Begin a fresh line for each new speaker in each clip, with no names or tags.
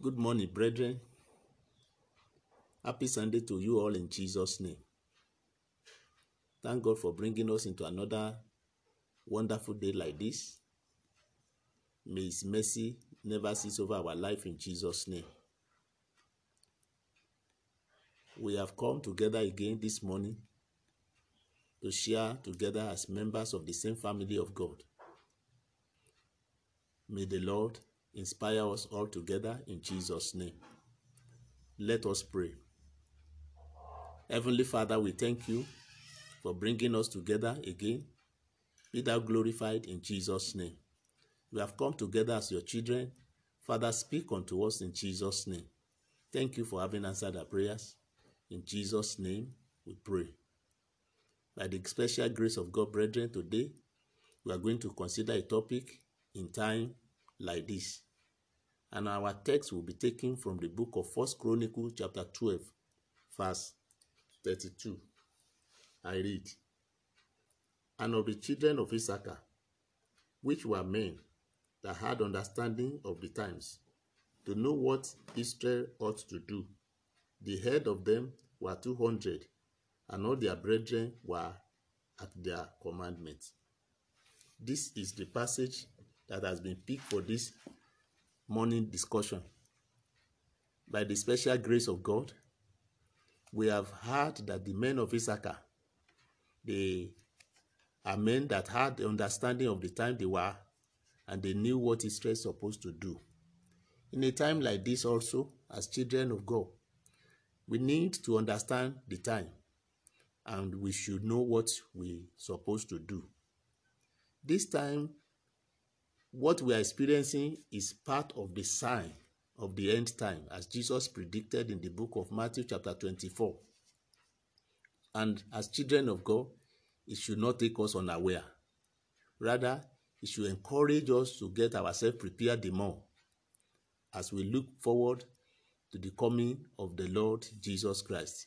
Good morning, brethren. Happy Sunday to you all in Jesus' name. Thank God for bringing us into another wonderful day like this. May His mercy never cease over our life in Jesus' name. We have come together again this morning to share together as members of the same family of God. May the Lord inspire us all together in Jesus' name. Let us pray. Heavenly Father, we thank you for bringing us together again. Be thou glorified in Jesus' name. We have come together as your children. Father, speak unto us in Jesus' name. Thank you for having answered our prayers. In Jesus' name, we pray. By the special grace of God, brethren, today we are going to consider a topic in time like this. And our text will be taken from the book of First Chronicles, chapter 12, verse 32. I read, And of the children of Issachar, which were men that had understanding of the times, to know what Israel ought to do, the head of them were two hundred, and all their brethren were at their commandment. This is the passage that has been picked for this morning discussion. By the special grace of God, we have heard that the men of Issachar, they are men that had the understanding of the time they were, and they knew what Israel is supposed to do. In a time like this, also, as children of God, we need to understand the time, and we should know what we're supposed to do. This time, what we are experiencing is part of the sign of the end time, as Jesus predicted in the book of Matthew, chapter 24. And as children of God, it should not take us unaware. Rather, it should encourage us to get ourselves prepared the more as we look forward to the coming of the Lord Jesus Christ.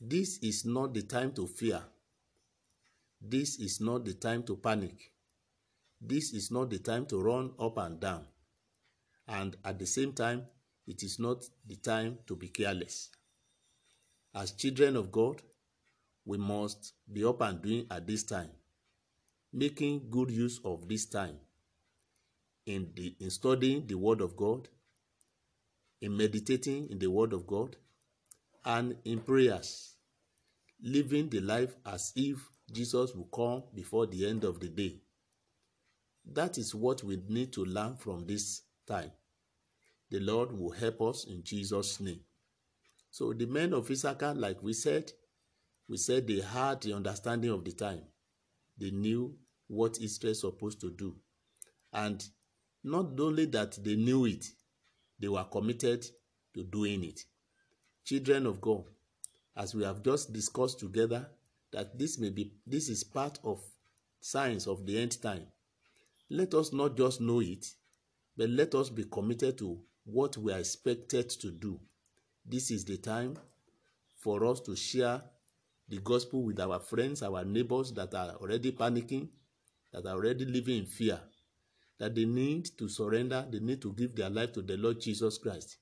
This is not the time to fear. This is not the time to panic. This is not the time to run up and down. And at the same time, it is not the time to be careless. As children of God, we must be up and doing at this time, making good use of this time in, the, in studying the Word of God, in meditating in the Word of God, and in prayers, living the life as if Jesus will come before the end of the day. That is what we need to learn from this time. The Lord will help us in Jesus' name. So the men of Issachar, like we said, we said they had the understanding of the time. They knew what Israel is supposed to do. And not only that they knew it, they were committed to doing it. Children of God, as we have just discussed together, that this may be this is part of signs of the end time. Let us not just know it, but let us be committed to what we are expected to do. This is the time for us to share the gospel with our friends, our neighbors that are already panicking, that are already living in fear, that they need to surrender, they need to give their life to the Lord Jesus Christ.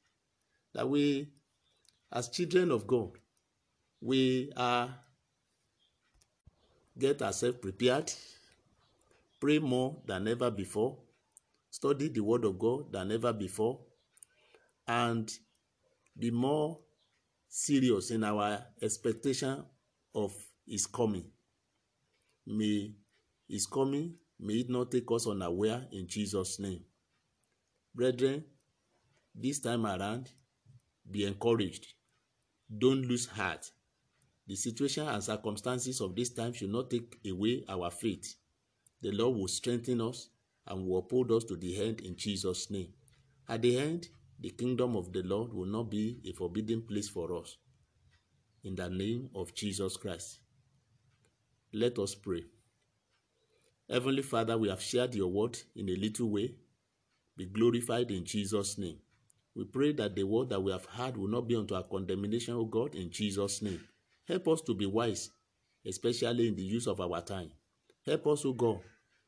That we, as children of God, we are get ourselves prepared, pray more than ever before, study the Word of God than ever before, and be more serious in our expectation of His coming. May His coming, may it not take us unaware in Jesus' name. Brethren, this time around, be encouraged. Don't lose heart. The situation and circumstances of this time should not take away our faith. The Lord will strengthen us and will uphold us to the end in Jesus' name. At the end, the kingdom of the Lord will not be a forbidden place for us. In the name of Jesus Christ. Let us pray. Heavenly Father, we have shared your word in a little way. Be glorified in Jesus' name. We pray that the word that we have heard will not be unto our condemnation, O God, in Jesus' name. Help us to be wise, especially in the use of our time. Help us, O God,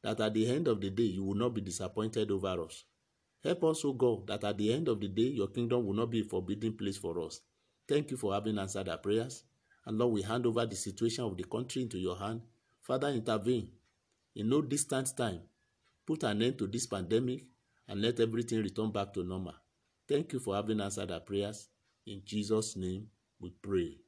that at the end of the day you will not be disappointed over us. Help us, O God, that at the end of the day, your kingdom will not be a forbidden place for us. Thank you for having answered our prayers. And Lord, we hand over the situation of the country into your hand. Father, intervene in no distant time. Put an end to this pandemic and let everything return back to normal. Thank you for having answered our prayers. In Jesus' name we pray.